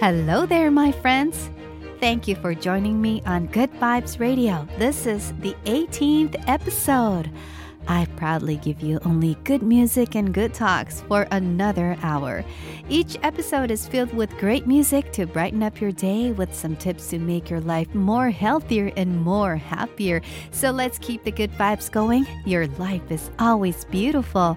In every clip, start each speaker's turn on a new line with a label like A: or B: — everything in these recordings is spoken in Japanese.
A: Hello there, my friends. Thank you for joining me on Good Vibes Radio. This is the 18th episode. I proudly give you only good music and good talks for another hour. Each episode is filled with great music to brighten up your day with some tips to make your life more healthier and more happier. So let's keep the good vibes going. Your life is always beautiful.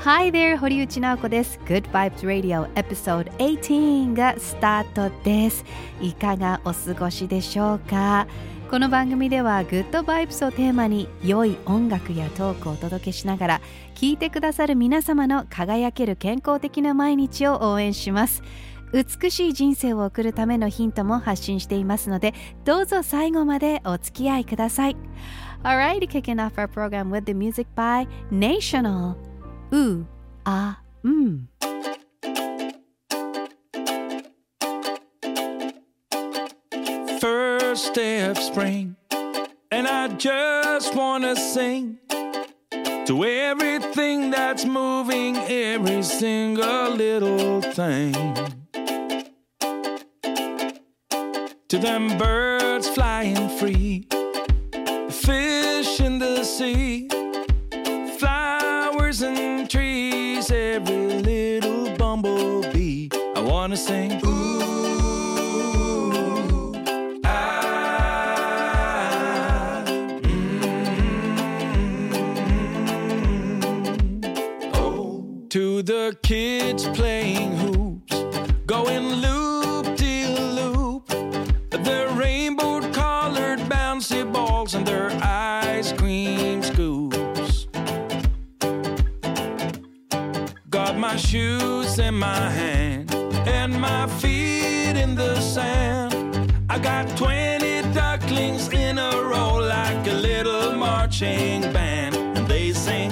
A: Hi there, 堀内直子です。Good Vibes Radio Episode 18がスタートです。いかがお過ごしでしょうか？この番組では Good Vibes をテーマに良い音楽やトークをお届けしながら聞いてくださる皆様の輝ける健康的な毎日を応援します。美しい人生を送るためのヒントも発信していますのでどうぞ最後までお付き合いください。Alright, kicking off our program with the music by National. ooh, ah. Mm.
B: First day of spring, and I just wanna sing to everything that's moving, every single little thing. To them birds flying free, fish in the sea promising. Marching band. And they sing,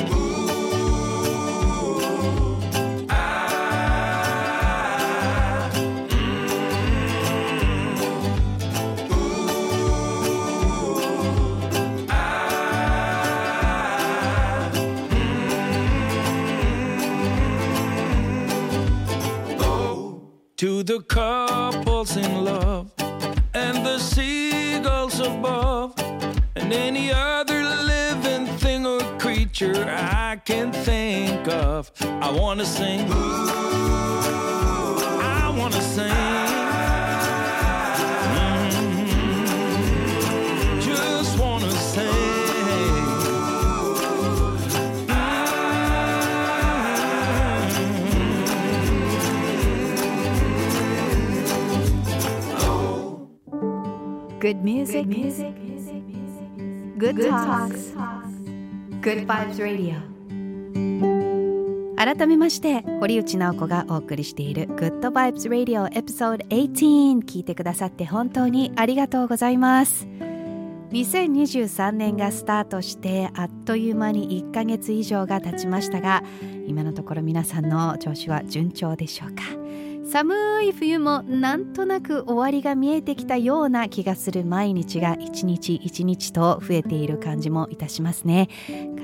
B: to the couples in love and the seagulls above and any other I can think of. I want to sing. Ooh, I want to sing. Mm-hmm. Good music,
A: good music, music, music. good, good talks. talks. Good vibes radio. 改めまして堀内直子がお送りしている Good Vibes Radio Episode 18聞いてくださって本当にありがとうございます。2023年がスタートしてあっという間に1ヶ月以上が経ちましたが今のところ皆さんの調子は順調でしょうか？寒い冬もなんとなく終わりが見えてきたような気がする毎日が一日一日と増えている感じもいたしますね。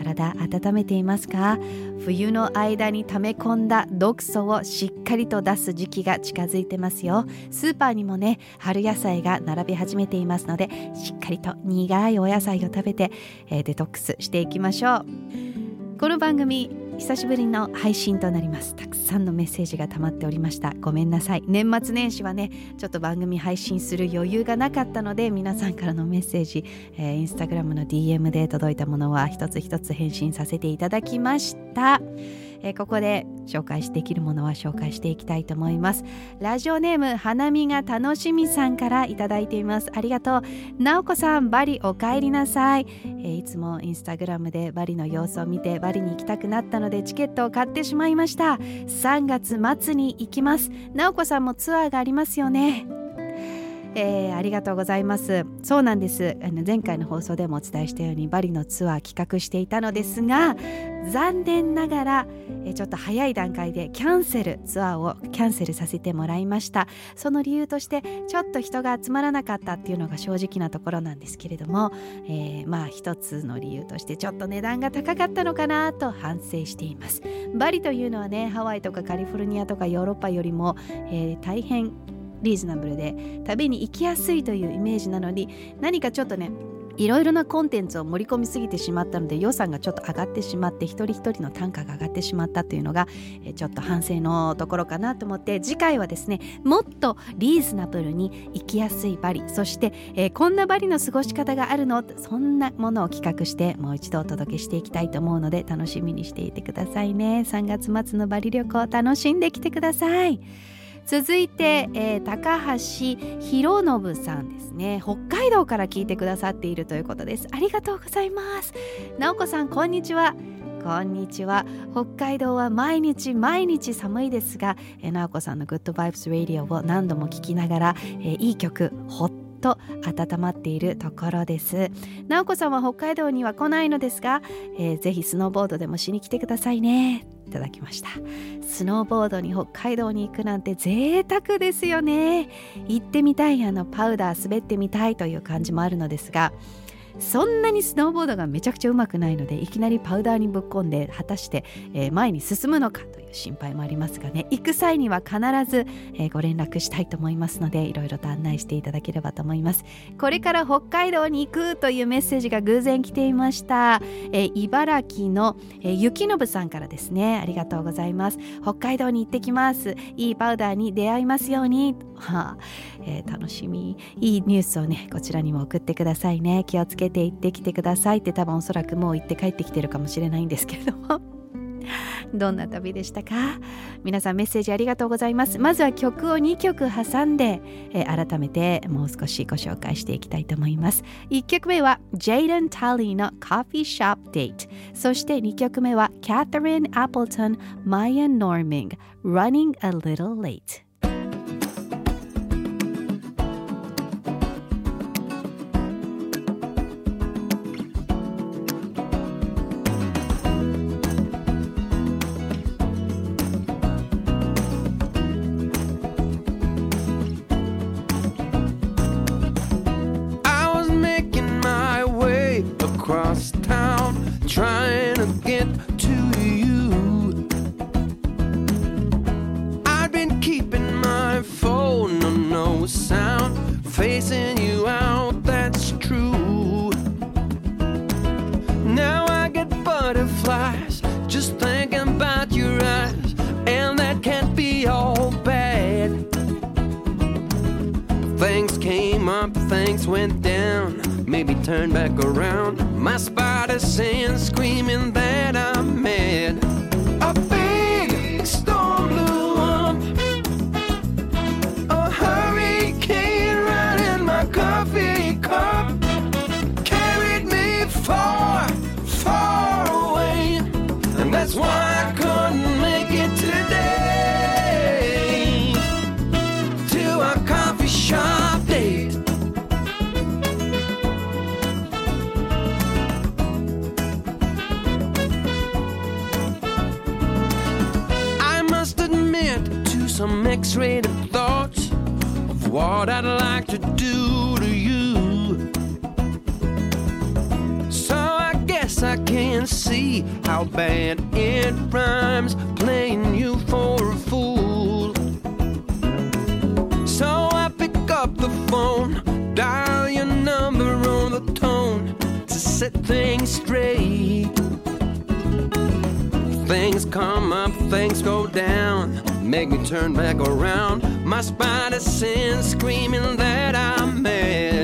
A: 体温めていますか？冬の間に溜め込んだ毒素をしっかりと出す時期が近づいてますよ。スーパーにもね春野菜が並び始めていますのでしっかりと苦いお野菜を食べて、えーデトックスしていきましょう。この番組久しぶりの配信となります。たくさんのメッセージが溜まっておりました。ごめんなさい。年末年始はねちょっと番組配信する余裕がなかったので皆さんからのメッセージ、えーインスタグラムの DM で届いたものは一つ一つ返信させていただきました、えーここで紹介しできるものは紹介していきたいと思います。ラジオネーム花見が楽しみさんからいただいています。ありがとう。なおこさんバリお帰りなさい、えーいつもインスタグラムでバリの様子を見てバリに行きたくなったのでチケットを買ってしまいました。3月末に行きます。なおこさんもツアーがありますよね。えーありがとうございます。そうなんです。あの前回の放送でもお伝えしたようにバリのツアー企画していたのですが残念ながら、えーちょっと早い段階でキャンセルツアーをキャンセルさせてもらいました。その理由としてちょっと人が集まらなかったっていうのが正直なところなんですけれども、えーまあ一つの理由としてちょっと値段が高かったのかなと反省しています。バリというのはねハワイとかカリフォルニアとかヨーロッパよりも、えー大変リーズナブルで旅に行きやすいというイメージなのに何かちょっとねいろいろなコンテンツを盛り込みすぎてしまったので予算がちょっと上がってしまって一人一人の単価が上がってしまったというのがちょっと反省のところかなと思って次回はですねもっとリーズナブルに行きやすいバリそして、え、こんなバリの過ごし方があるのそんなものを企画してもう一度お届けしていきたいと思うので楽しみにしていてくださいね3月末のバリ旅行楽しんできてください。続いて、えー、高橋博信さんですね。北海道から聞いてくださっているということです。ありがとうございます。直子さんこんにちは。こんにちは。北海道は毎日毎日寒いですが、えー、直子さんのグッドバイブスラディオを何度も聞きながら、えー、いい曲ほっと温まっているところです。直子さんは北海道には来ないのですが、えー、ぜひスノーボードでもしに来てくださいね。いただきました。スノーボードに北海道に行くなんて贅沢ですよね。行ってみたいあのパウダー滑ってみたいという感じもあるのですがそんなにスノーボードがめちゃくちゃうまくないのでいきなりパウダーにぶっ込んで果たして、えー、前に進むのかという心配もありますがね行く際には必ず、えー、ご連絡したいと思いますのでいろいろと案内していただければと思います。これから北海道に行くというメッセージが偶然来ていました、えー、茨城の、えー、雪信さんからですね。ありがとうございます。北海道に行ってきます。いいパウダーに出会いますように。はあ、えー、楽しみ。いいニュースをねこちらにも送ってくださいね。気をつけて行ってきてくださいって多分おそらくもう行って帰ってきてるかもしれないんですけれども。どんな旅でしたか？皆さんメッセージありがとうございます。まずは曲を2曲挟んで、え、改めてもう少しご紹介していきたいと思います。1曲目はジェイデン・タリーの Coffee Shop Date そして2曲目は Catherine Appleton Maya Norming Running a Little Late turn back around. My spider sense screaming that.
C: X-rated thoughts of what I'd like to do to you. So I guess I can see how bad it rhymes playing you for a fool. So I pick up the phone, dial your number on the tone to set things straight. Things come up, things go down make me turn back around. My spider sense screaming that I'm mad.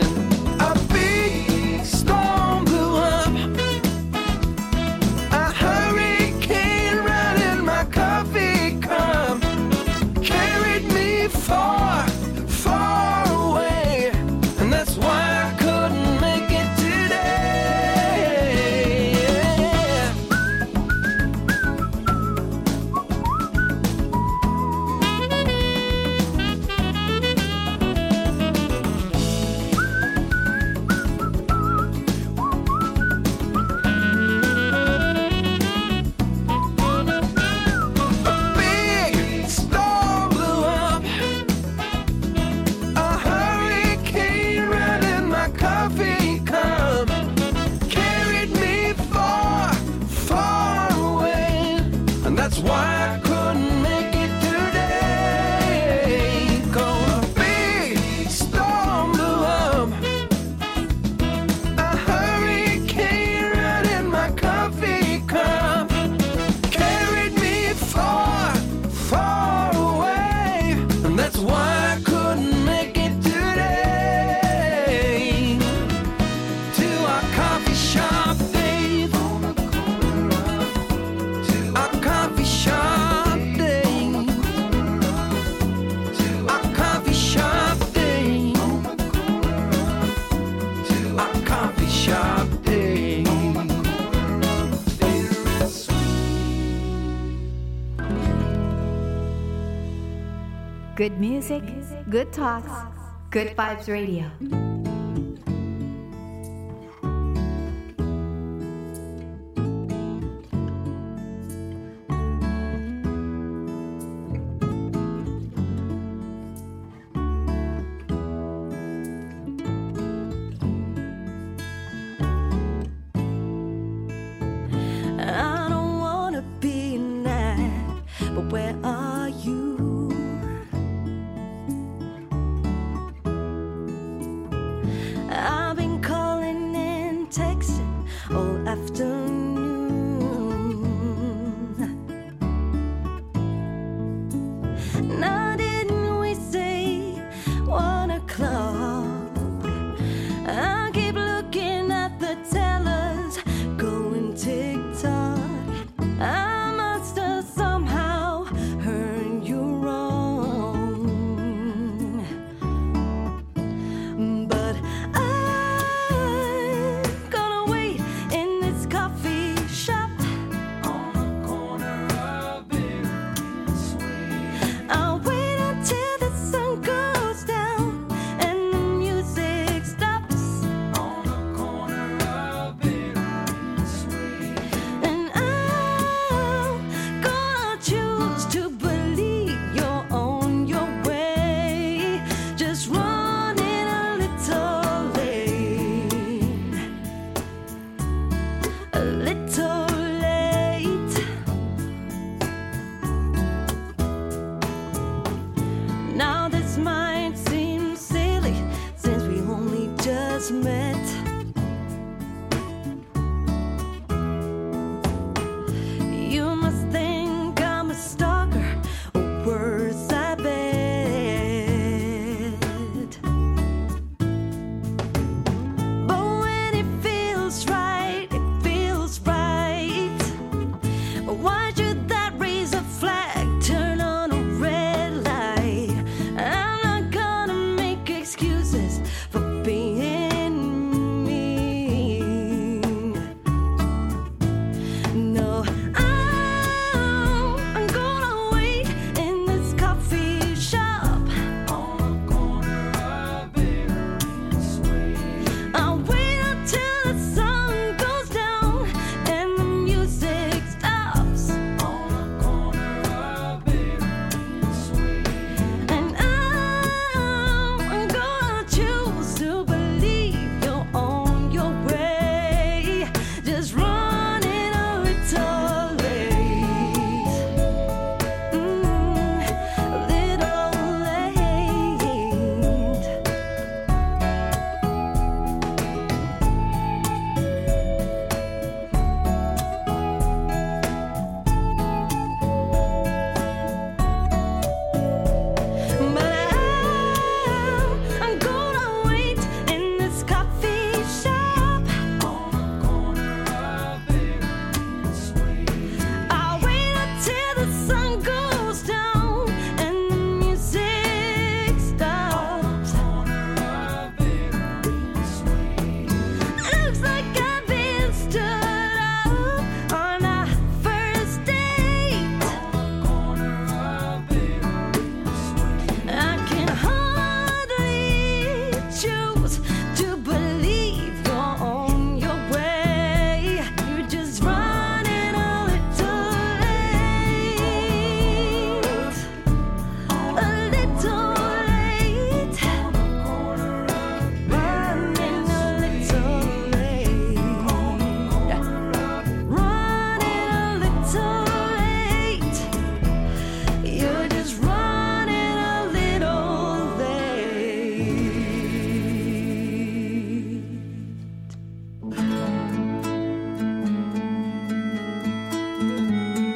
D: Good talks, good vibes radio.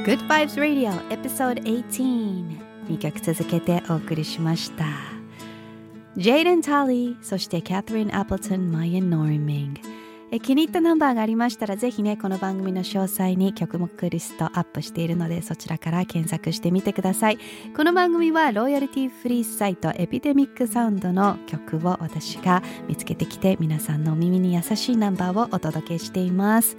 D: Good Vibes Radio Episode 18 2曲続けてお送りしました。ジェイデン・タリーそしてキャトリン・アップルトン・マイアン・ノーミングえ気に入ったナンバーがありましたらぜひねこの番組の詳細に曲目リストアップしているのでそちらから検索してみてください。この番組はロイヤリティフリーサイトエピデミックサウンドの曲を私が見つけてきて皆さんのお耳に優しいナンバーをお届けしています。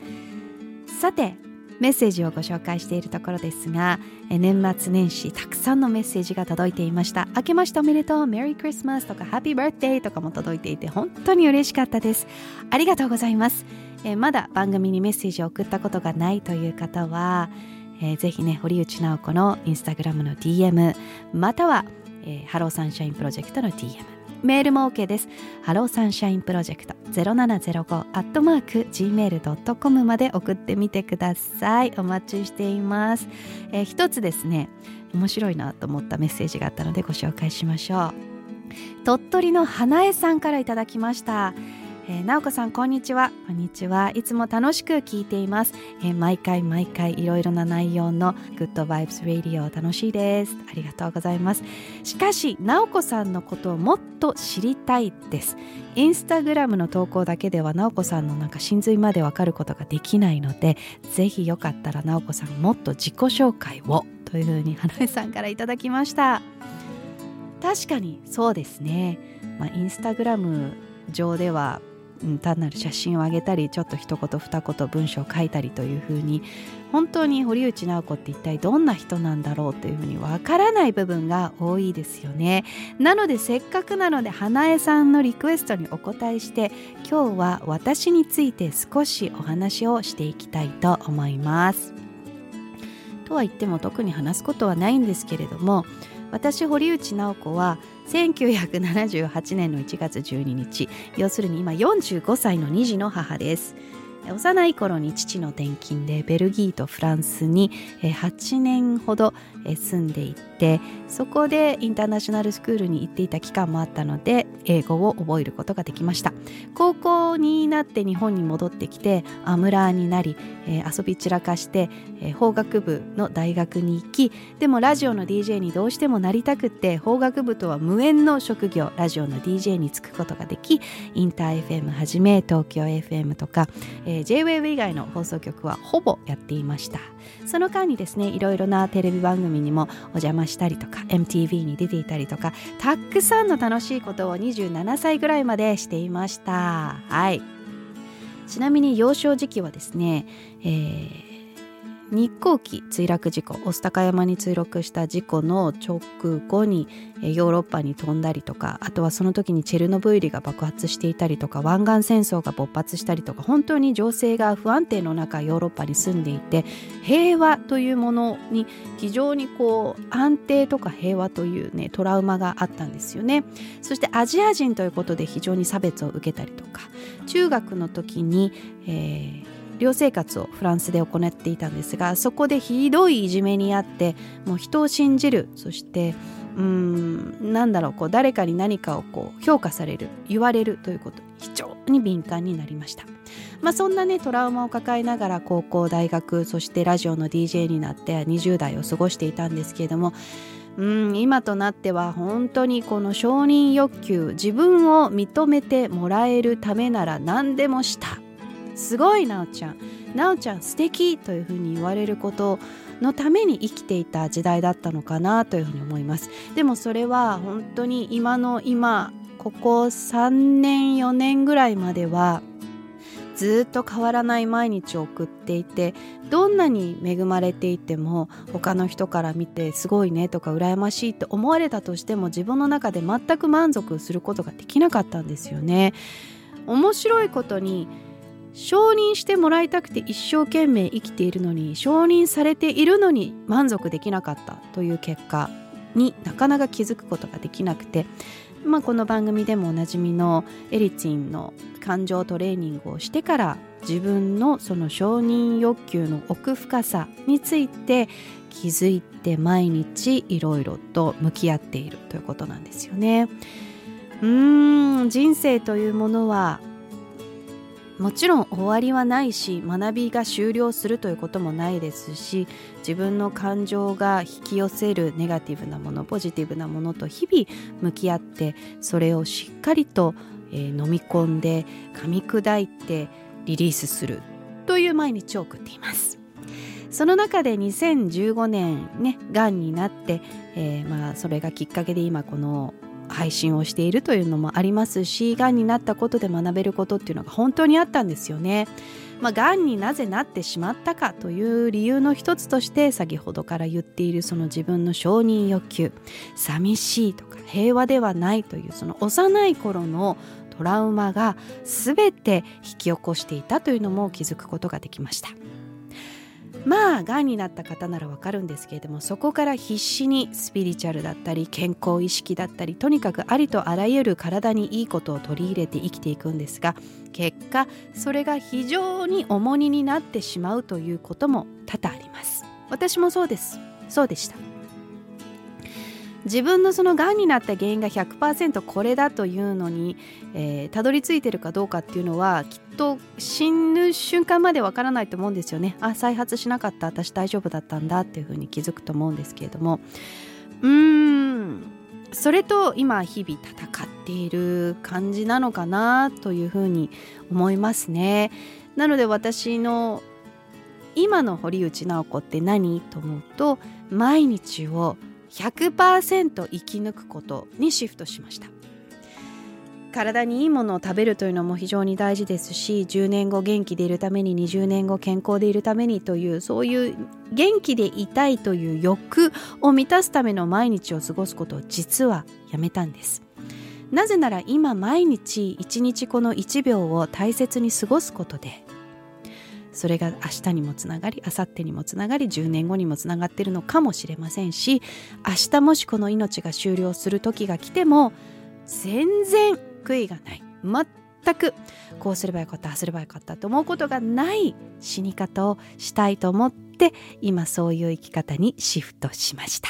D: さて
A: メッセージをご紹介しているところですが年末年始たくさんのメッセージが届いていました。明けましておめでとうメリークリスマスとかハッピーバースデーとかも届いていて本当に嬉しかったです。ありがとうございます。えまだ番組にメッセージを送ったことがないという方は、えー、ぜひね堀内尚子のインスタグラムの DM または、えー、 Hello Sunshine Project の DM メールも OK です。 Hello Sunshine Project 0705アットマーク gmail.com まで送ってみてください。お待ちしています。えー、一つですね、面白いなと思ったメッセージがあったのでご紹介しましょう。鳥取の花江さんからいただきました。えー、なおこさんこんにちは。こんにちは。いつも楽しく聞いています、えー、毎回毎回いろいろな内容のグッドバイブスラディオ楽しいです。ありがとうございます。しかしなおこさんのことをもっと知りたいです。インスタグラムの投稿だけではなおこさんのなんか真髄までわかることができないのでぜひよかったらなおこさんもっと自己紹介をというふうに花江さんからいただきました。確かにそうですね、まあ、インスタグラム上では単なる写真を上げたりちょっと一言二言文章を書いたりというふうに本当に堀内直子って一体どんな人なんだろうというふうにわからない部分が多いですよね。なのでせっかくなので花江さんのリクエストにお答えして今日は私について少しお話をしていきたいと思います。とは言っても特に話すことはないんですけれども私堀内直子は1978年の1月12日要するに今45歳の2児の母です。幼い頃に父の転勤でベルギーとフランスに8年ほど住んでいてそこでインターナショナルスクールに行っていた期間もあったので英語を覚えることができました。高校になって日本に戻ってきてアムラーになりえ遊び散らかしてえ法学部の大学に行きでもラジオの DJ にどうしてもなりたくって法学部とは無縁の職業ラジオの DJ に就くことができインター FM はじめ東京 FM とか、えー、JWAVE 以外の放送局はほぼやっていました。その間にですねいろいろなテレビ番組にもお邪魔したりとか MTV に出ていたりとかたくさんの楽しいことを27歳ぐらいまでしていました。はい。ちなみに幼少時期はですね、えー日航機墜落事故御巣鷹山に墜落した事故の直後にヨーロッパに飛んだりとかあとはその時にチェルノブイリが爆発していたりとか湾岸戦争が勃発したりとか本当に情勢が不安定の中ヨーロッパに住んでいて平和というものに非常にこう安定とか平和というねトラウマがあったんですよね。そしてアジア人ということで非常に差別を受けたりとか中学の時に、えー寮生活をフランスで行っていたんですがそこでひどいいじめにあってもう人を信じる。そしてうーんなんだろうこう誰かに何かをこう評価される言われるということ。非常に敏感になりました。まあ、そんなねトラウマを抱えながら高校大学そしてラジオの DJ になって20代を過ごしていたんですけれどもうん今となっては本当にこの承認欲求自分を認めてもらえるためなら何でもした。すごいなおちゃん。なおちゃん素敵というふうに言われることのために生きていた時代だったのかなというふうに思います。でもそれは本当に今の今ここ3年4年ぐらいまではずっと変わらない毎日を送っていてどんなに恵まれていても他の人から見てすごいねとか羨ましいと思われたとしても自分の中で全く満足することができなかったんですよね。面白いことに承認してもらいたくて一生懸命生きているのに承認されているのに満足できなかったという結果になかなか気づくことができなくて、まあ、この番組でもおなじみのエリツィンの感情トレーニングをしてから自分のその承認欲求の奥深さについて気づいて毎日いろいろと向き合っているということなんですよね。うーん人生というものはもちろん終わりはないし学びが終了するということもないですし自分の感情が引き寄せるネガティブなものポジティブなものと日々向き合ってそれをしっかりと、え、飲み込んで噛み砕いてリリースするという毎日を送っています。その中で2015年ねがんになって、えー、まあそれがきっかけで今この配信をしているというのもありますしがんになったことで学べることっていうのが本当にあったんですよねまあ、がんになぜなってしまったかという理由の一つとして先ほどから言っているその自分の承認欲求寂しいとか平和ではないというその幼い頃のトラウマが全て引き起こしていたというのも気づくことができました。まあがんになった方ならわかるんですけれどもそこから必死にスピリチュアルだったり健康意識だったりとにかくありとあらゆる体にいいことを取り入れて生きていくんですが結果それが非常に重荷になってしまうということも多々あります。私もそうです。そうでした。自分のそのがんになった原因が100%これだというのに、えーたどり着いてるかどうかっていうのはきっと死ぬ瞬間までわからないと思うんですよね。あ再発しなかった私大丈夫だったんだっていうふうに気づくと思うんですけれども。うーん。それと今日々戦っている感じなのかなというふうに思いますね。なので私の今の堀内直子って何と思うと毎日を100%生き抜くことにシフトしました。体にいいものを食べるというのも非常に大事ですし10年後元気でいるために20年後健康でいるためにというそういう元気でいたいという欲を満たすための毎日を過ごすことを実はやめたんです。なぜなら今毎日一日この1秒を大切に過ごすことでそれが明日にもつながり明後日にもつながり10年後にもつながっているのかもしれませんし明日もしこの命が終了する時が来ても全然悔いがない全くこうすればよかったああすればよかったと思うことがない死に方をしたいと思って今そういう生き方にシフトしました。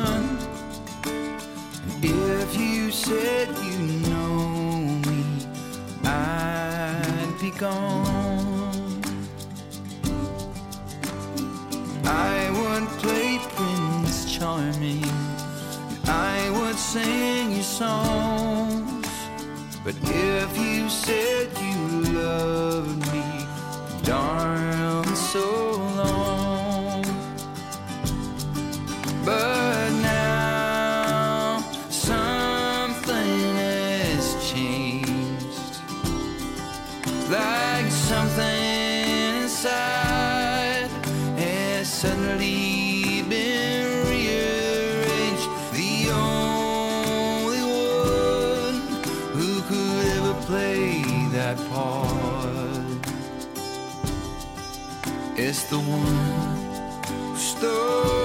B: said you know me, I'd be gone. I would play Prince Charming. I would sing you songs. But if you said you loved me, darling, so long. But inside has suddenly been rearranged. The only one who could ever play that part is the one who stole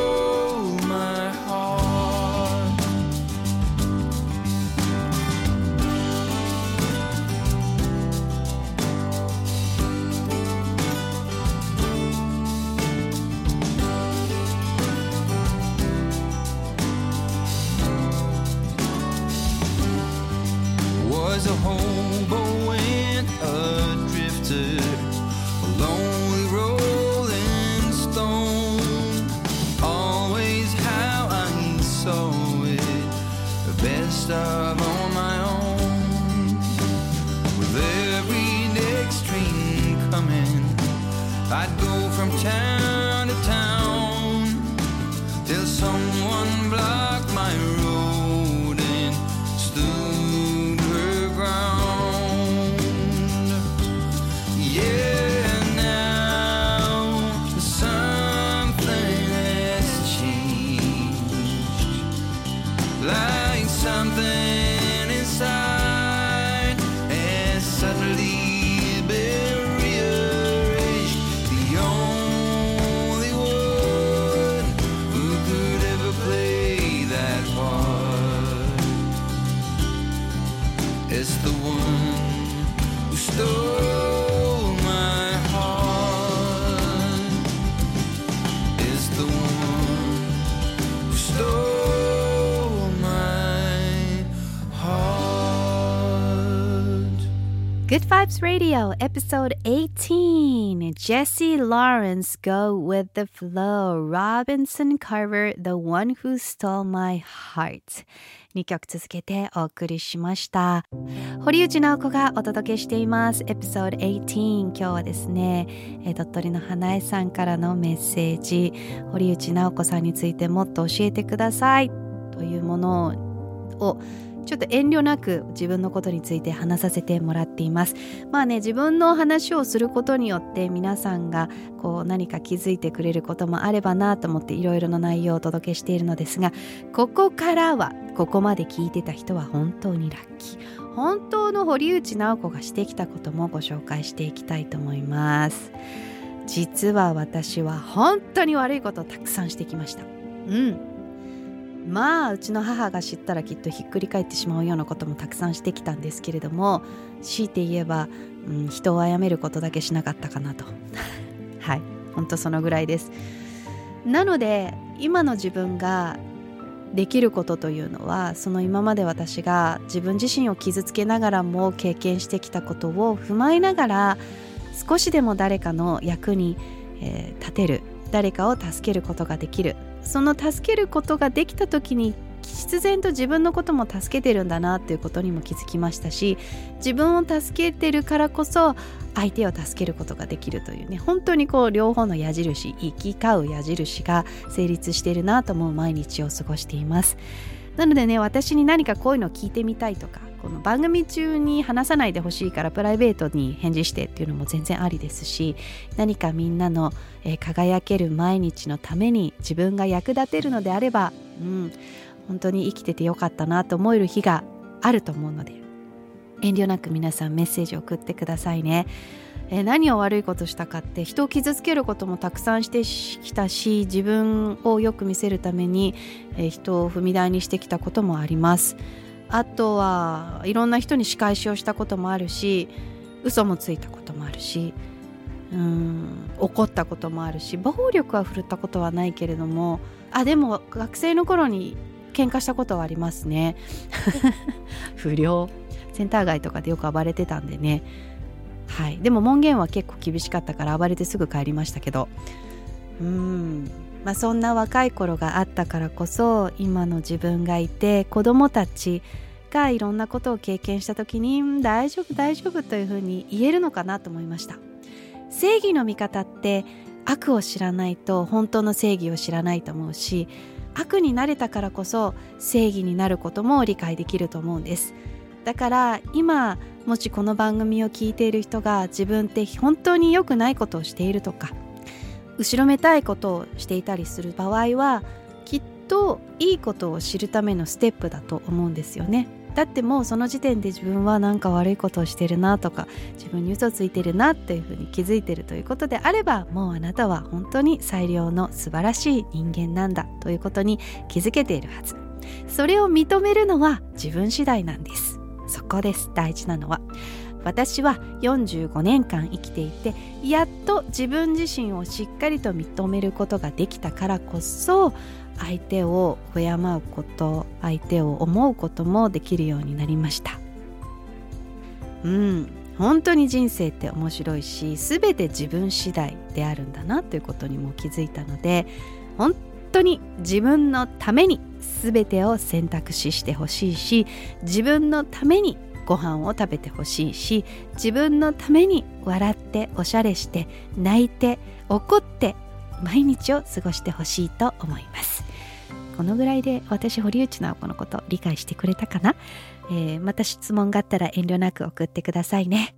A: Radio, episode 18. Jesse Lawrence, Go with the Flow. Robinson Carver, The One Who Stole My Heart. 2曲続けてお送りしました。堀内直子がお届けしています。エピソード18。今日はですね、え鳥取の花江さんからのメッセージ。堀内直子さんについてもっと教えてください。というものをちょっと遠慮なく自分のことについて話させてもらっています。まあね自分の話をすることによって皆さんがこう何か気づいてくれることもあればなと思っていろいろな内容をお届けしているのですがここからはここまで聞いてた人は本当にラッキー。本当の堀内直子がしてきたこともご紹介していきたいと思います。実は私は本当に悪いことをたくさんしてきました。うん。まあうちの母が知ったらきっとひっくり返ってしまうようなこともたくさんしてきたんですけれども強いて言えば、うん、人を殺めることだけしなかったかなと。はい本当そのぐらいです。なので今の自分ができることというのはその今まで私が自分自身を傷つけながらも経験してきたことを踏まえながら少しでも誰かの役に、えー立てる誰かを助けることができる。その助けることができた時に必然と自分のことも助けてるんだなっていうことにも気づきましたし自分を助けてるからこそ相手を助けることができるというね本当にこう両方の矢印行き交う矢印が成立してるなと思う毎日を過ごしています。なのでね私に何かこういうのを聞いてみたいとかこの番組中に話さないでほしいからプライベートに返事してっていうのも全然ありですし何かみんなの、え輝ける毎日のために自分が役立てるのであれば、うん、本当に生きててよかったなと思える日があると思うので遠慮なく皆さんメッセージ送ってくださいね。え何を悪いことしたかって人を傷つけることもたくさんしてきたし自分をよく見せるために、え人を踏み台にしてきたこともありますあとはいろんな人に仕返しをしたこともあるし嘘もついたこともあるしうん怒ったこともあるし暴力は振るったことはないけれどもあでも学生の頃に喧嘩したことはありますね。不良。センター街とかでよく暴れてたんでね。はい。でも門限は結構厳しかったから暴れてすぐ帰りましたけど。うんまあそんな若い頃があったからこそ今の自分がいて子供たちがいろんなことを経験した時に大丈夫大丈夫というふうに言えるのかなと思いました。正義の味方って悪を知らないと本当の正義を知らないと思うし悪になれたからこそ正義になることも理解できると思うんです。だから今もしこの番組を聞いている人が自分って本当に良くないことをしているとか後ろめたいことをしていたりする場合はきっといいことを知るためのステップだと思うんですよね。だってもうその時点で自分は何か悪いことをしてるなとか自分に嘘ついてるなっていうふうに気づいてるということであればもうあなたは本当に最良の素晴らしい人間なんだということに気づけているはず。それを認めるのは自分次第なんです。そこです。大事なのは。私は45年間生きていてやっと自分自身をしっかりと認めることができたからこそ相手を敬うこと相手を思うこともできるようになりました。うん。本当に人生って面白いし全て自分次第であるんだなということにも気づいたので本当に自分のために全てを選択肢してほしいし自分のためにご飯を食べてほしいし自分のために笑っておしゃれして泣いて怒って毎日を過ごしてほしいと思います。このぐらいで私堀内直子のこと理解してくれたかな、えーまた質問があったら遠慮なく送ってくださいね。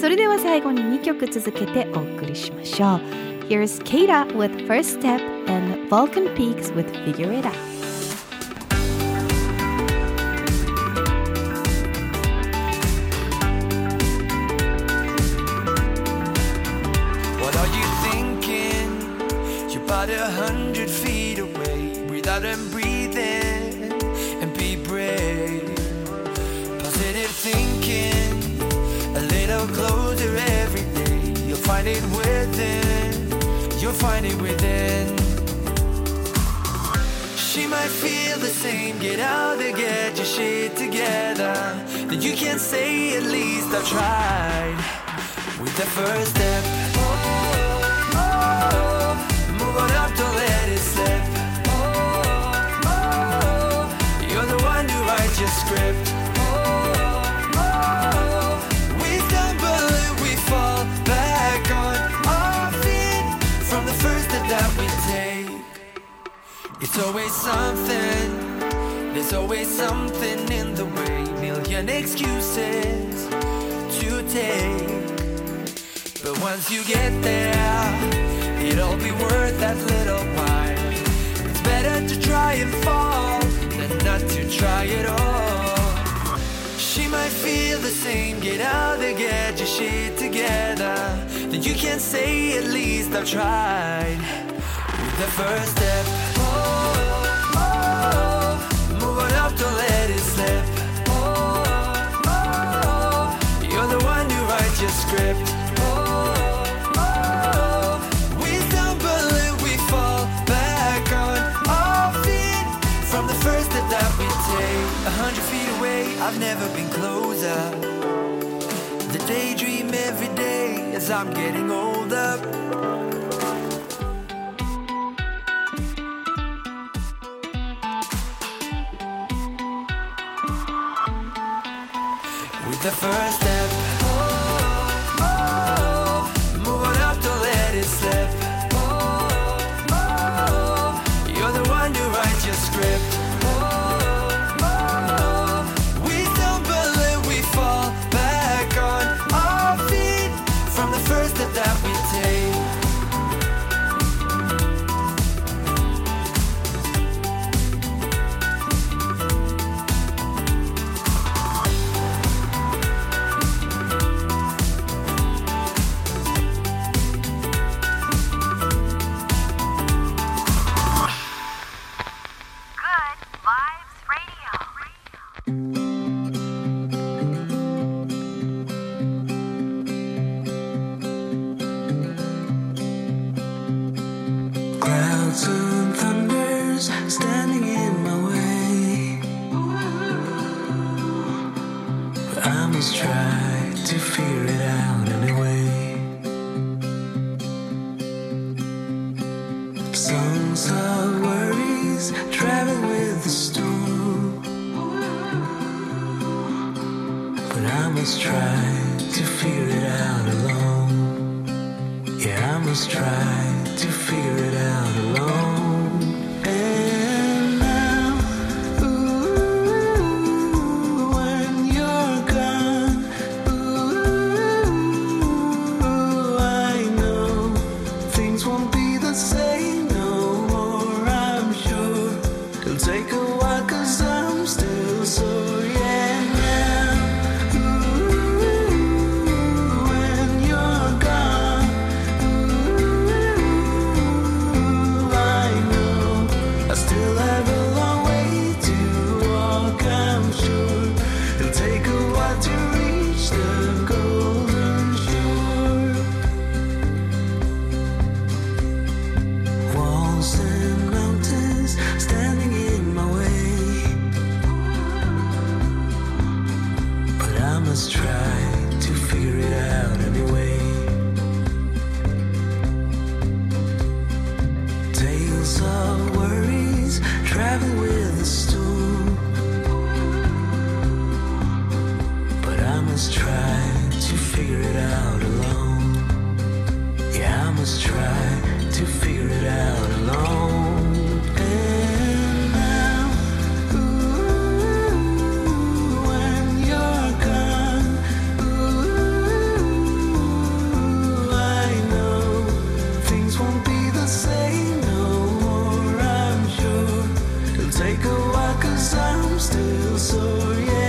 A: それでは最後に2曲続けてお送りしましょう。Here's Keita with First Step and Vulcan Peaks with Figure It Out
C: find it within. You'll find it within. She might feel the same. Get out there, get your shit together. Then you can say at least I've tried with the first step. Oh, oh, move on up, don't let it slip. Oh, oh, you're the one who writes your script. It's always something. There's always something in the way. Million excuses to take. But once you get there, it'll be worth that little while. It's better to try and fall than not to try at all. She might feel the same. Get out there, get your shit together. Then you can say at least I've tried with the first step. I've never been closer. The daydream every day as I'm getting older. The first step. Take
E: a take a while 'cause I'm still sore. Yeah,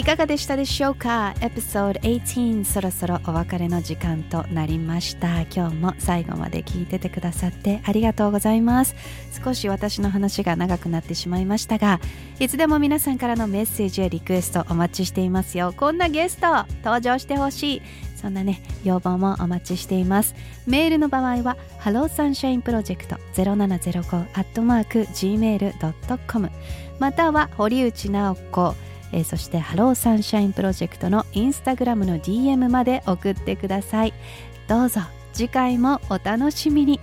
A: いかがでしたでしょうか？エピソード18そろそろお別れの時間となりました。今日も最後まで聞いててくださってありがとうございます。少し私の話が長くなってしまいましたがいつでも皆さんからのメッセージやリクエストお待ちしていますよ。こんなゲスト登場してほしい。そんなね要望もお待ちしています。メールの場合は Hello Sunshine Project 0705 gmail.com または堀内直子えーそしてハローサンシャインプロジェクトのインスタグラムの DM まで送ってくださいどうぞ次回もお楽しみに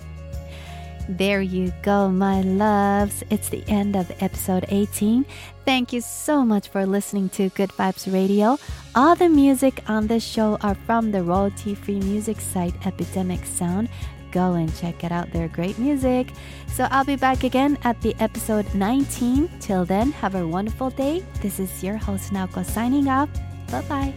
A: There you go, my loves. It's the end of episode 18. Thank you so much for listening to Good Vibes Radio. All the music on this show are from the royalty free music site Epidemic Sound. Go and check it out. They're great music. So I'll be back again at the episode 19. Till then, have a wonderful day. This is your host Naoko signing off. Bye bye.